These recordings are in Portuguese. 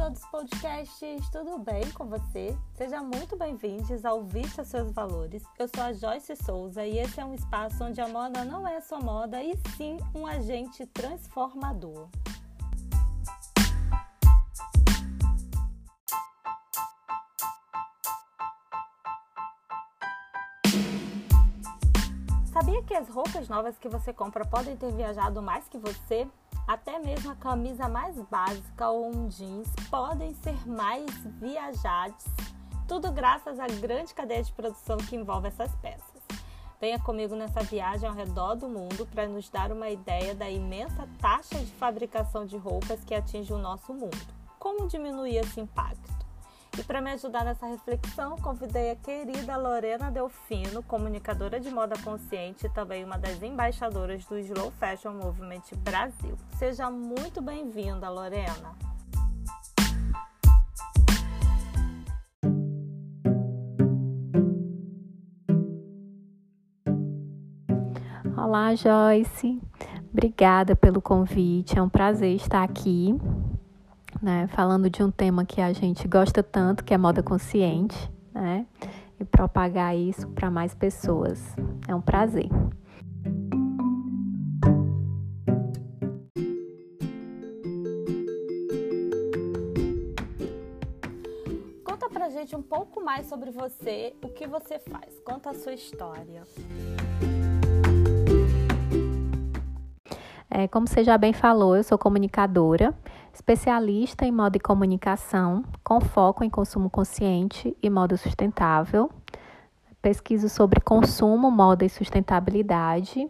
pessoa dos podcasts, tudo bem com você? Seja muito bem-vindos ao Vista Seus Valores. Eu sou a Joyce Souza e esse é um espaço onde a moda não é só moda, e sim um agente transformador. Sabia que as roupas novas que você compra podem ter viajado mais que você? Até mesmo a camisa mais básica ou um jeans podem ser mais viajados, tudo graças à grande cadeia de produção que envolve essas peças. Venha comigo nessa viagem ao redor do mundo para nos dar uma ideia da imensa taxa de fabricação de roupas que atinge o nosso mundo. Como diminuir esse impacto? E para me ajudar nessa reflexão, convidei a querida Lorena Delfino, comunicadora de moda consciente e também uma das embaixadoras do Slow Fashion Movement Brasil. Seja muito bem-vinda, Lorena. Olá, Joyce. Obrigada pelo convite. É um prazer estar aqui né? Falando de um tema que a gente gosta tanto, que é moda consciente, né? E propagar isso para mais pessoas. É um prazer. Conta pra gente um pouco mais sobre você, o que você faz. Conta a sua história. É, como você já bem falou, eu sou comunicadora especialista em moda e comunicação, com foco em consumo consciente e moda sustentável. Pesquiso sobre consumo, moda e sustentabilidade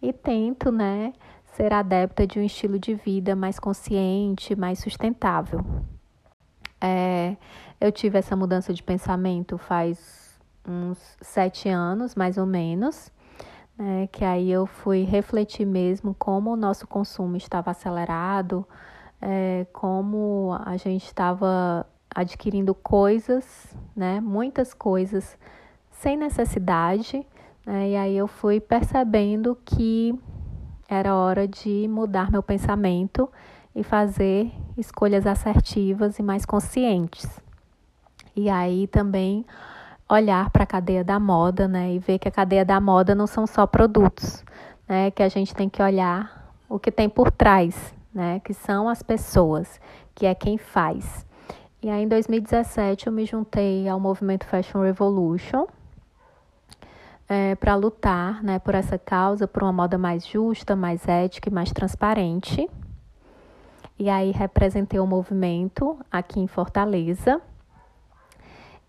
e tento, né, ser adepta de um estilo de vida mais consciente, mais sustentável. É, eu tive essa mudança de pensamento faz uns sete anos, mais ou menos, né, que aí eu fui refletir mesmo como o nosso consumo estava acelerado, é, como a gente estava adquirindo coisas, né, muitas coisas sem necessidade, né, e aí eu fui percebendo que era hora de mudar meu pensamento e fazer escolhas assertivas e mais conscientes. E aí também olhar para a cadeia da moda, né, e ver que a cadeia da moda não são só produtos, né, que a gente tem que olhar o que tem por trás, né, que são as pessoas, que é quem faz. E aí em 2017 eu me juntei ao movimento Fashion Revolution é, para lutar né, por essa causa, por uma moda mais justa, mais ética e mais transparente. E aí representei o movimento aqui em Fortaleza.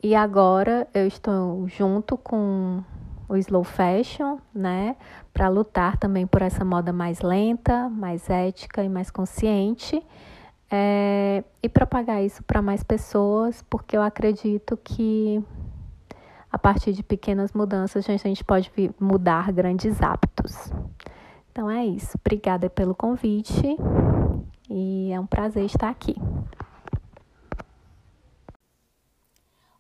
E agora eu estou junto com o slow fashion, né, para lutar também por essa moda mais lenta, mais ética e mais consciente. É, e propagar isso para mais pessoas, porque eu acredito que a partir de pequenas mudanças a gente pode mudar grandes hábitos. Então é isso. Obrigada pelo convite e é um prazer estar aqui.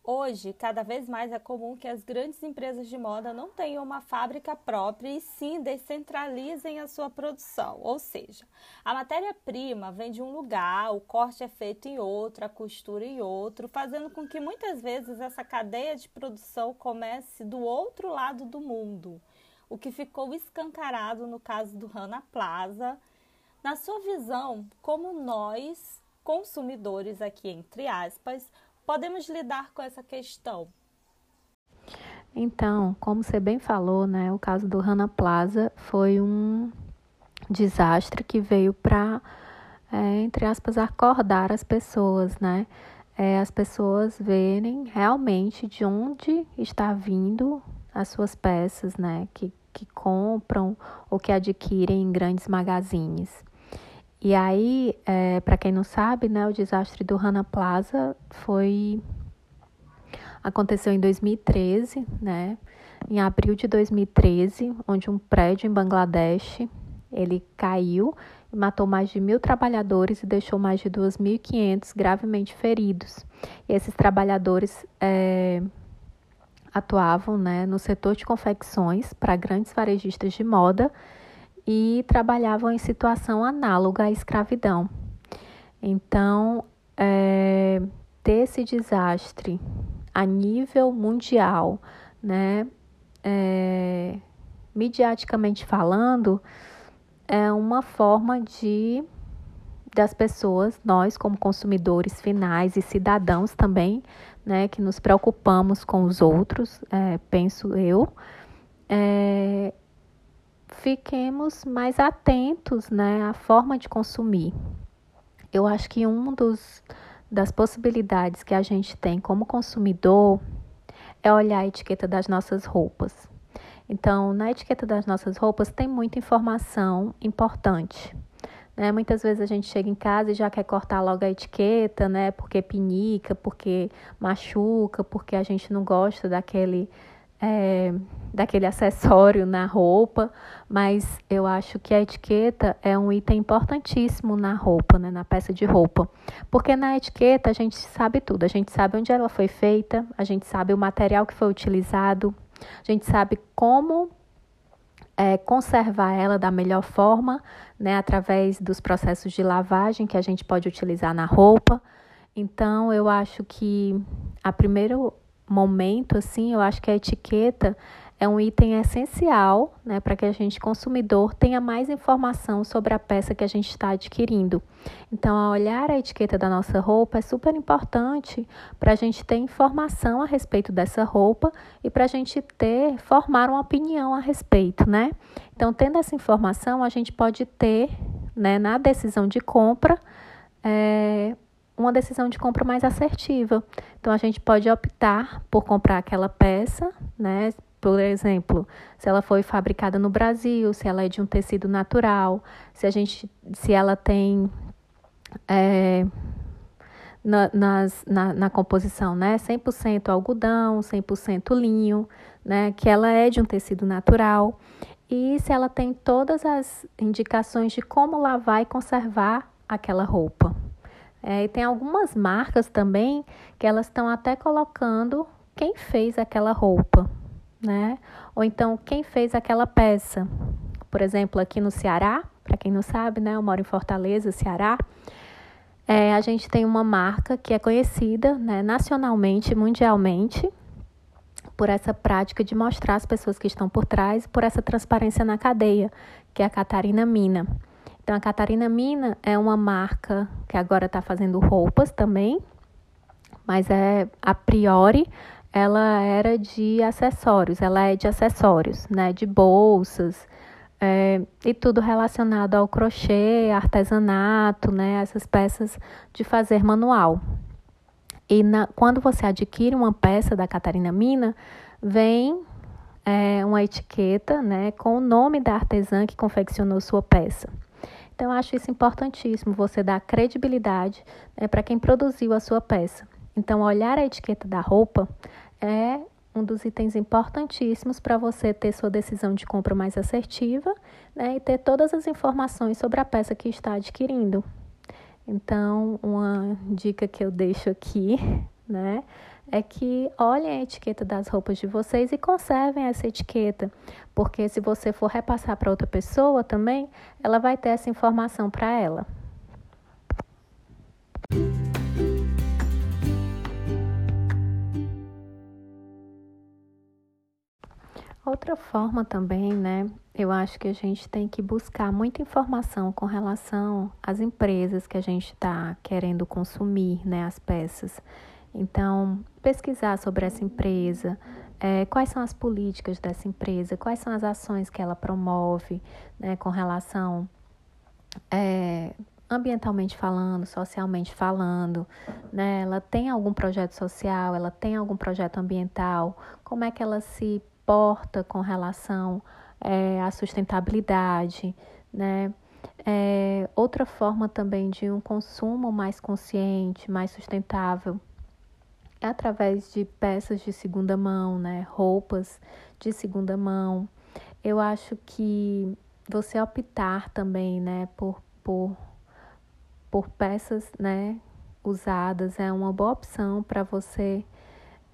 Hoje, cada vez mais é comum que as grandes empresas de moda não tenham uma fábrica própria e sim descentralizem a sua produção. Ou seja, a matéria-prima vem de um lugar, o corte é feito em outro, a costura em outro, fazendo com que muitas vezes essa cadeia de produção comece do outro lado do mundo, o que ficou escancarado no caso do Rana Plaza. Na sua visão, como nós, consumidores aqui entre aspas, podemos lidar com essa questão? Então, como você bem falou, né, o caso do Rana Plaza foi um desastre que veio para, é, entre aspas, acordar as pessoas, né? É, as pessoas verem realmente de onde está vindo as suas peças, né? Que, que compram ou que adquirem em grandes magazines. E aí, é, para quem não sabe, né, o desastre do Rana Plaza foi aconteceu em 2013, né? Em abril de 2013, onde um prédio em Bangladesh ele caiu e matou mais de mil trabalhadores e deixou mais de 2.500 gravemente feridos. E esses trabalhadores é, atuavam né, no setor de confecções para grandes varejistas de moda e trabalhavam em situação análoga à escravidão. Então, é, ter esse desastre a nível mundial, né? É, mediaticamente falando, é uma forma de das pessoas, nós como consumidores finais e cidadãos também, né, que nos preocupamos com os outros, é, penso eu, é, fiquemos mais atentos, né, à forma de consumir. Eu acho que um dos das possibilidades que a gente tem como consumidor é olhar a etiqueta das nossas roupas. Então, na etiqueta das nossas roupas tem muita informação importante. Né? Muitas vezes a gente chega em casa e já quer cortar logo a etiqueta, né? Porque pinica, porque machuca, porque a gente não gosta daquele é, daquele acessório na roupa, mas eu acho que a etiqueta é um item importantíssimo na roupa, né, na peça de roupa, porque na etiqueta a gente sabe tudo, a gente sabe onde ela foi feita, a gente sabe o material que foi utilizado, a gente sabe como é, conservar ela da melhor forma, né, através dos processos de lavagem que a gente pode utilizar na roupa. Então, eu acho que a primeiro momento, assim, eu acho que a etiqueta é um item essencial né, para que a gente, consumidor, tenha mais informação sobre a peça que a gente está adquirindo. Então, ao olhar a etiqueta da nossa roupa é super importante para a gente ter informação a respeito dessa roupa e para a gente ter, formar uma opinião a respeito, né? Então, tendo essa informação, a gente pode ter, né, na decisão de compra, é, uma decisão de compra mais assertiva. Então a gente pode optar por comprar aquela peça, né? Por exemplo, se ela foi fabricada no Brasil, se ela é de um tecido natural, se a gente, se ela tem é, na, nas, na, na, composição, né? 100% algodão, 100% linho, né? Que ela é de um tecido natural. E se ela tem todas as indicações de como lavar e conservar aquela roupa. É, e tem algumas marcas também que elas estão até colocando quem fez aquela roupa, né? Ou então quem fez aquela peça. Por exemplo, aqui no Ceará, para quem não sabe, né? Eu moro em Fortaleza, Ceará. É, a gente tem uma marca que é conhecida né, nacionalmente, mundialmente, por essa prática de mostrar as pessoas que estão por trás, por essa transparência na cadeia, que é a Catarina Mina. Então, a Catarina Mina é uma marca que agora está fazendo roupas também, mas é a priori ela era de acessórios, ela é de acessórios, né, de bolsas é, e tudo relacionado ao crochê, artesanato, né, essas peças de fazer manual. E na, quando você adquire uma peça da Catarina Mina, vem é, uma etiqueta, né, com o nome da artesã que confeccionou sua peça. Então, eu acho isso importantíssimo, você dar credibilidade né, para quem produziu a sua peça. Então, olhar a etiqueta da roupa é um dos itens importantíssimos para você ter sua decisão de compra mais assertiva né, e ter todas as informações sobre a peça que está adquirindo. Então, uma dica que eu deixo aqui, né, é que olhem a etiqueta das roupas de vocês e conservem essa etiqueta, porque se você for repassar para outra pessoa também, ela vai ter essa informação para ela. Outra forma também, né? Eu acho que a gente tem que buscar muita informação com relação às empresas que a gente está querendo consumir, né? As peças. Então, pesquisar sobre essa empresa, é, quais são as políticas dessa empresa, quais são as ações que ela promove né, com relação é, ambientalmente falando, socialmente falando, né? Ela tem algum projeto social, ela tem algum projeto ambiental, como é que ela se porta com relação é, à sustentabilidade, né? É, outra forma também de um consumo mais consciente, mais sustentável, através de peças de segunda mão, né? Roupas de segunda mão. Eu acho que você optar também, né, por, por, por peças, né, usadas é uma boa opção para você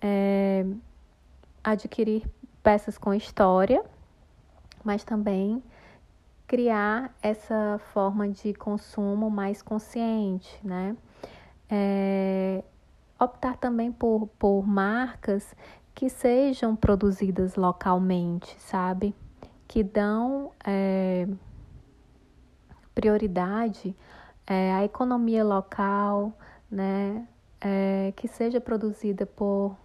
é, adquirir peças com história, mas também criar essa forma de consumo mais consciente, né? É, optar também por, por marcas que sejam produzidas localmente, sabe? Que dão é, prioridade é, à economia local, né? É, que seja produzida por,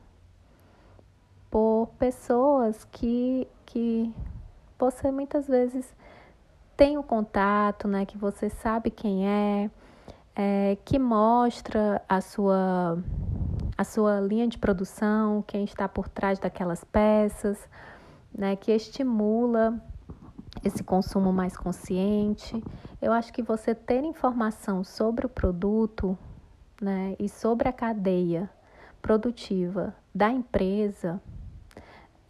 por pessoas que, que você muitas vezes tem o contato, né? Que você sabe quem é, é que mostra a sua a sua linha de produção, quem está por trás daquelas peças, né, que estimula esse consumo mais consciente. Eu acho que você ter informação sobre o produto né, e sobre a cadeia produtiva da empresa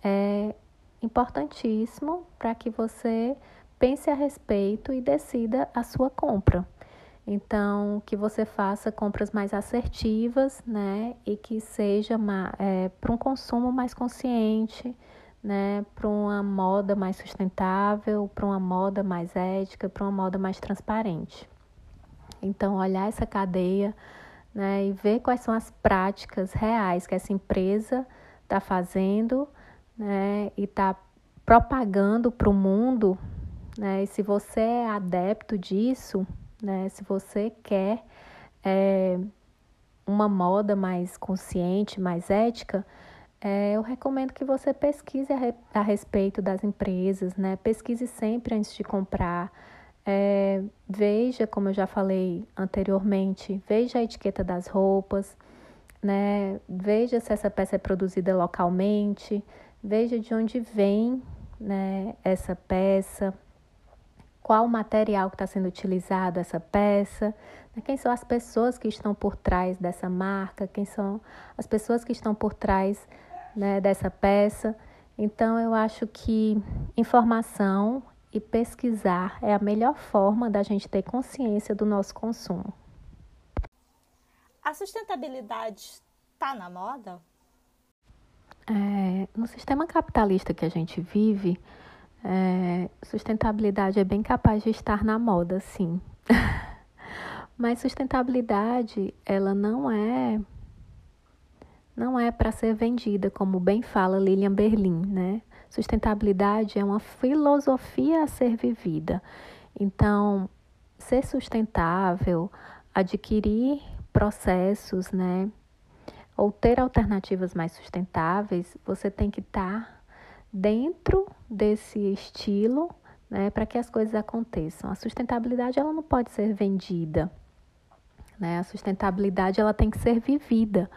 é importantíssimo para que você pense a respeito e decida a sua compra. Então, que você faça compras mais assertivas, né? E que seja é, para um consumo mais consciente, né? Para uma moda mais sustentável, para uma moda mais ética, para uma moda mais transparente. Então, olhar essa cadeia, né? E ver quais são as práticas reais que essa empresa está fazendo, né? E está propagando para o mundo, né? E se você é adepto disso, né? Se você quer é, uma moda mais consciente, mais ética, é, eu recomendo que você pesquise a, re, a, respeito das empresas, né? Pesquise sempre antes de comprar. É, veja, como eu já falei anteriormente, veja a etiqueta das roupas, né? Veja se essa peça é produzida localmente, veja de onde vem né, essa peça, qual o material que está sendo utilizado essa peça, né? quem são as pessoas que estão por trás dessa marca, quem são as pessoas que estão por trás né, dessa peça. Então, eu acho que informação e pesquisar é a melhor forma da gente ter consciência do nosso consumo. A sustentabilidade está na moda? É, no sistema capitalista que a gente vive, é, sustentabilidade é bem capaz de estar na moda, sim. Mas sustentabilidade, ela não é não é para ser vendida, como bem fala Lilian Berlin, né? Sustentabilidade é uma filosofia a ser vivida. Então, ser sustentável, adquirir processos, né? Ou ter alternativas mais sustentáveis, você tem que estar tá dentro desse estilo, né, para que as coisas aconteçam. A sustentabilidade ela não pode ser vendida, né? A sustentabilidade ela tem que ser vivida.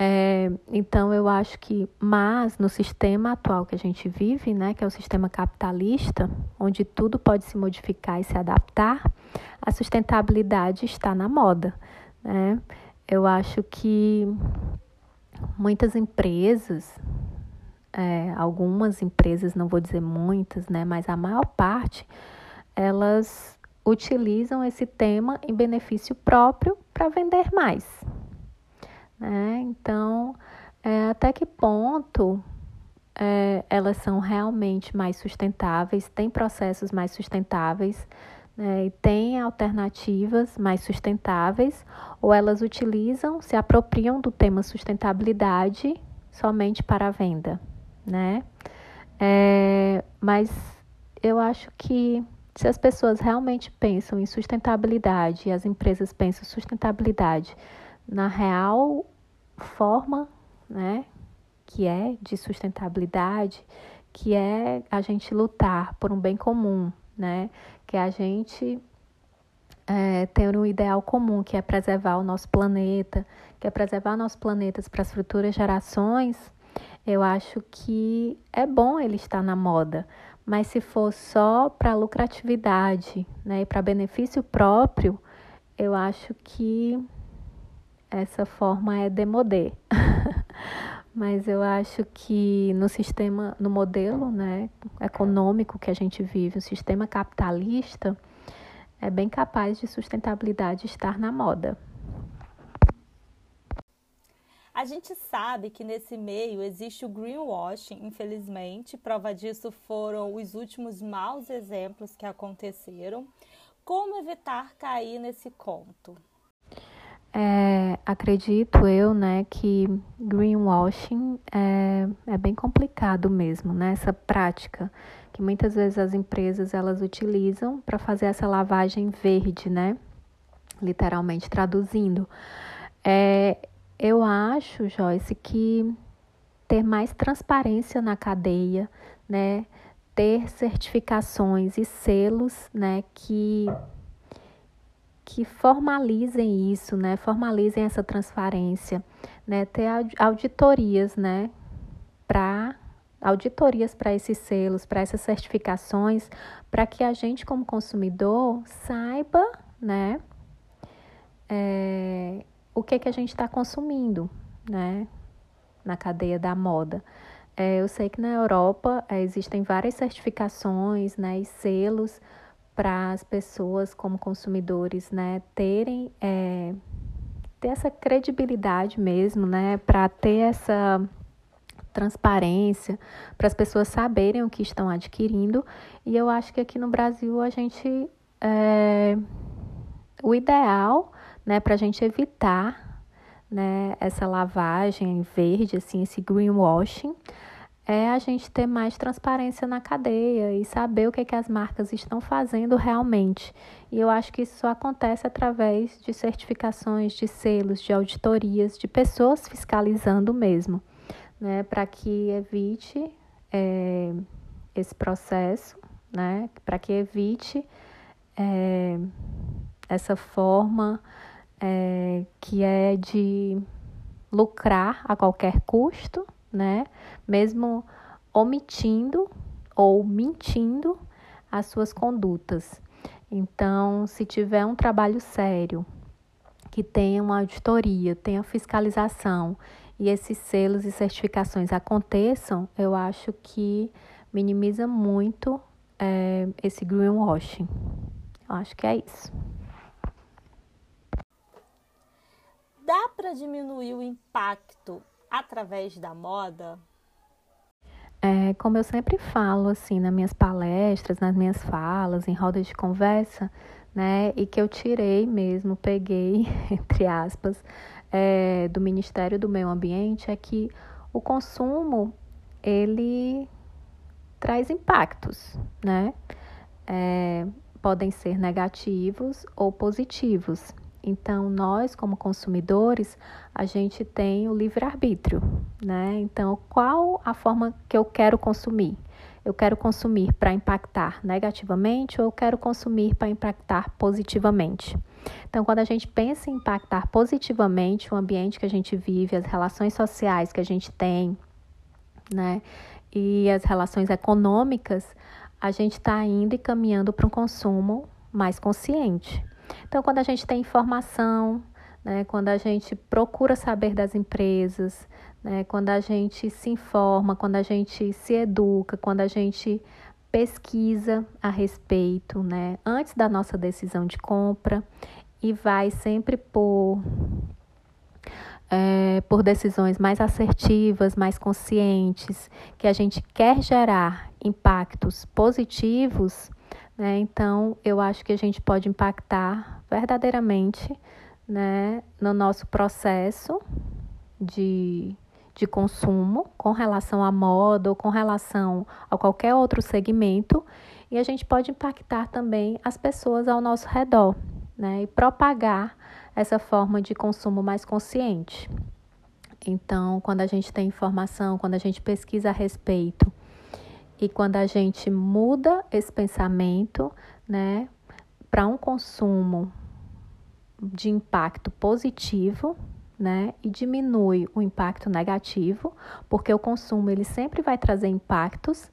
É, então eu acho que, mas no sistema atual que a gente vive, né, que é o sistema capitalista, onde tudo pode se modificar e se adaptar, a sustentabilidade está na moda, né? Eu acho que muitas empresas, é, algumas empresas, não vou dizer muitas, né, mas a maior parte, elas utilizam esse tema em benefício próprio para vender mais. Né? Então, é, até que ponto é, elas são realmente mais sustentáveis, têm processos mais sustentáveis né, e têm alternativas mais sustentáveis, ou elas utilizam, se apropriam do tema sustentabilidade somente para a venda né? É, mas eu acho que se as pessoas realmente pensam em sustentabilidade e as empresas pensam em sustentabilidade na real forma, né, que é de sustentabilidade, que é a gente lutar por um bem comum, né, que é a gente é, ter um ideal comum, que é preservar o nosso planeta, que é preservar nossos planetas para as futuras gerações, eu acho que é bom ele estar na moda, mas se for só para lucratividade né, e para benefício próprio, eu acho que essa forma é demodê. mas eu acho que no sistema, no modelo né, econômico que a gente vive, o sistema capitalista, é bem capaz de sustentabilidade estar na moda. A gente sabe que nesse meio existe o greenwashing, infelizmente. Prova disso foram os últimos maus exemplos que aconteceram. Como evitar cair nesse conto? É, acredito eu, né, que greenwashing é, é bem complicado mesmo, né, essa prática que muitas vezes as empresas elas utilizam para fazer essa lavagem verde, né, literalmente traduzindo. É, eu acho, Joyce, que ter mais transparência na cadeia, né, ter certificações e selos, né, que que formalizem isso, né? Formalizem essa transparência, né? Ter auditorias, né? Para auditorias para esses selos, para essas certificações, para que a gente como consumidor saiba, né? É, o que que a gente está consumindo, né? Na cadeia da moda. É, eu sei que na Europa é, existem várias certificações, né? E selos para as pessoas como consumidores, né, terem é, ter essa credibilidade mesmo, né, para ter essa transparência, para as pessoas saberem o que estão adquirindo. E eu acho que aqui no Brasil a gente é, o ideal, né, para a gente evitar né, essa lavagem verde, assim, esse greenwashing, é a gente ter mais transparência na cadeia e saber o que, que as marcas estão fazendo realmente. E eu acho que isso só acontece através de certificações, de selos, de auditorias, de pessoas fiscalizando mesmo, né, para que evite é, esse processo, né, para que evite é, essa forma é, que é de lucrar a qualquer custo né? Mesmo omitindo ou mentindo as suas condutas. Então, se tiver um trabalho sério, que tenha uma auditoria, tenha fiscalização e esses selos e certificações aconteçam, eu acho que minimiza muito é, esse greenwashing. Eu acho que é isso. Dá para diminuir o impacto através da moda? É, como eu sempre falo, assim, nas minhas palestras, nas minhas falas, em rodas de conversa, né, e que eu tirei mesmo, peguei, entre aspas, é, do Ministério do Meio Ambiente, é que o consumo, ele traz impactos, né, é, podem ser negativos ou positivos. Então, nós, como consumidores, a gente tem o livre-arbítrio, né? Então, qual a forma que eu quero consumir? Eu quero consumir para impactar negativamente ou eu quero consumir para impactar positivamente? Então, quando a gente pensa em impactar positivamente o ambiente que a gente vive, as relações sociais que a gente tem, né? E as relações econômicas, a gente está indo e caminhando para um consumo mais consciente. Então, quando a gente tem informação, né, quando a gente procura saber das empresas, né, quando a gente se informa, quando a gente se educa, quando a gente pesquisa a respeito, né, antes da nossa decisão de compra e vai sempre por é, por decisões mais assertivas, mais conscientes, que a gente quer gerar impactos positivos, né? Então, eu acho que a gente pode impactar verdadeiramente né, no nosso processo de, de consumo com relação à moda ou com relação a qualquer outro segmento. E a gente pode impactar também as pessoas ao nosso redor né, e propagar essa forma de consumo mais consciente. Então, quando a gente tem informação, quando a gente pesquisa a respeito e quando a gente muda esse pensamento, né, para um consumo de impacto positivo, né, e diminui o impacto negativo, porque o consumo ele sempre vai trazer impactos.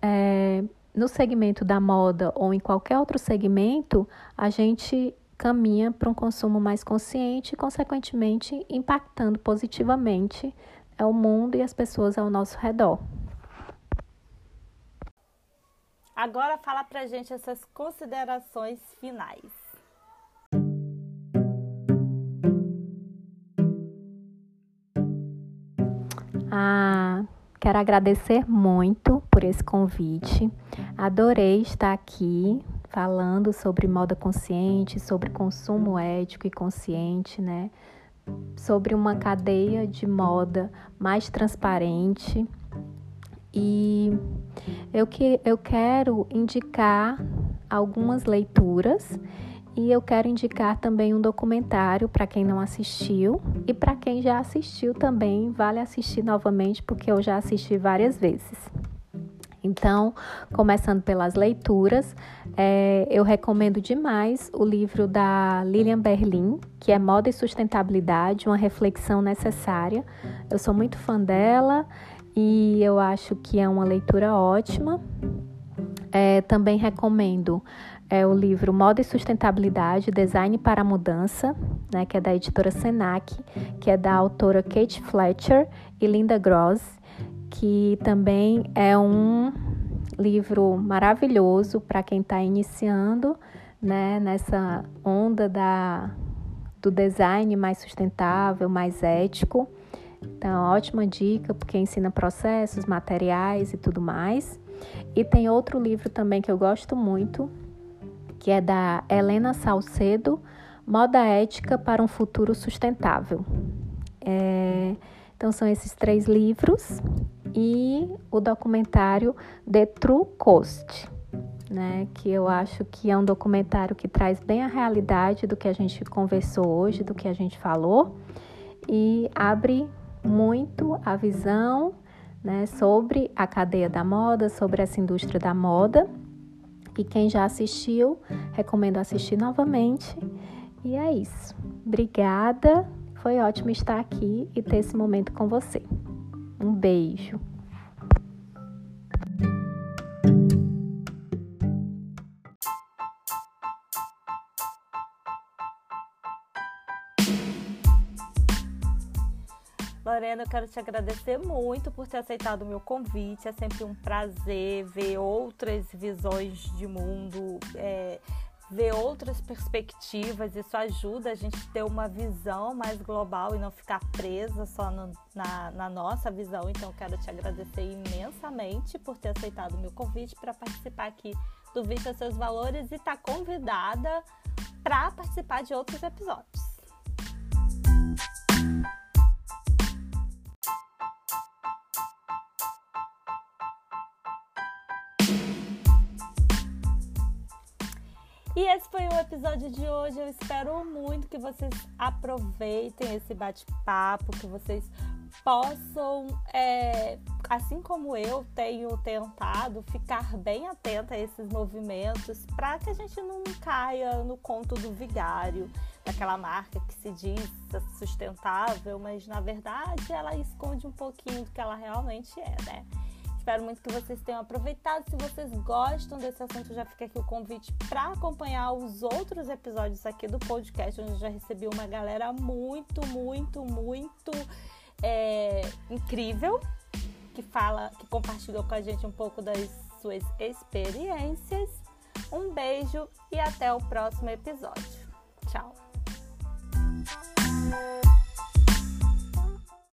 É, no segmento da moda ou em qualquer outro segmento, a gente caminha para um consumo mais consciente e, consequentemente, impactando positivamente é, o mundo e as pessoas ao nosso redor. Agora fala pra gente essas considerações finais. Ah, quero agradecer muito por esse convite. Adorei estar aqui falando sobre moda consciente, sobre consumo ético e consciente, né? Sobre uma cadeia de moda mais transparente. E eu, que, eu quero indicar algumas leituras e eu quero indicar também um documentário para quem não assistiu e para quem já assistiu também, vale assistir novamente porque eu já assisti várias vezes. Então, começando pelas leituras, é, eu recomendo demais o livro da Lilian Berlin, que é Moda e Sustentabilidade, uma reflexão necessária. Eu sou muito fã dela e eu acho que é uma leitura ótima. É, também recomendo é o livro Moda e Sustentabilidade, Design para a Mudança, né, que é da editora Senac, que é da autora Kate Fletcher e Linda Gross, que também é um livro maravilhoso para quem está iniciando né, nessa onda da, do design mais sustentável, mais ético. Então, ótima dica, porque ensina processos, materiais e tudo mais. E tem outro livro também que eu gosto muito, que é da Helena Salcedo, Moda Ética para um Futuro Sustentável. É, então, são esses três livros e o documentário The True Cost, né, que eu acho que é um documentário que traz bem a realidade do que a gente conversou hoje, do que a gente falou, e abre muito a visão né, sobre a cadeia da moda, sobre essa indústria da moda e quem já assistiu, recomendo assistir novamente. E é isso. Obrigada. Foi ótimo estar aqui e ter esse momento com você. Um beijo. Lorena, eu quero te agradecer muito por ter aceitado o meu convite. É sempre um prazer ver outras visões de mundo, é, ver outras perspectivas. Isso ajuda a gente ter uma visão mais global e não ficar presa só no, na, na, nossa visão. Então, quero te agradecer imensamente por ter aceitado o meu convite para participar aqui do Vista Seus Valores e estar tá convidada para participar de outros episódios. E esse foi o episódio de hoje. Eu espero muito que vocês aproveitem esse bate-papo, que vocês possam, é, assim como eu tenho tentado, ficar bem atenta a esses movimentos para que a gente não caia no conto do vigário, daquela marca que se diz sustentável, mas na verdade ela esconde um pouquinho do que ela realmente é, né? Espero muito que vocês tenham aproveitado. Se vocês gostam desse assunto, já fica aqui o convite para acompanhar os outros episódios aqui do podcast, onde eu já recebi uma galera muito, muito, muito é, incrível que fala, que compartilhou com a gente um pouco das suas experiências. Um beijo e até o próximo episódio. Tchau.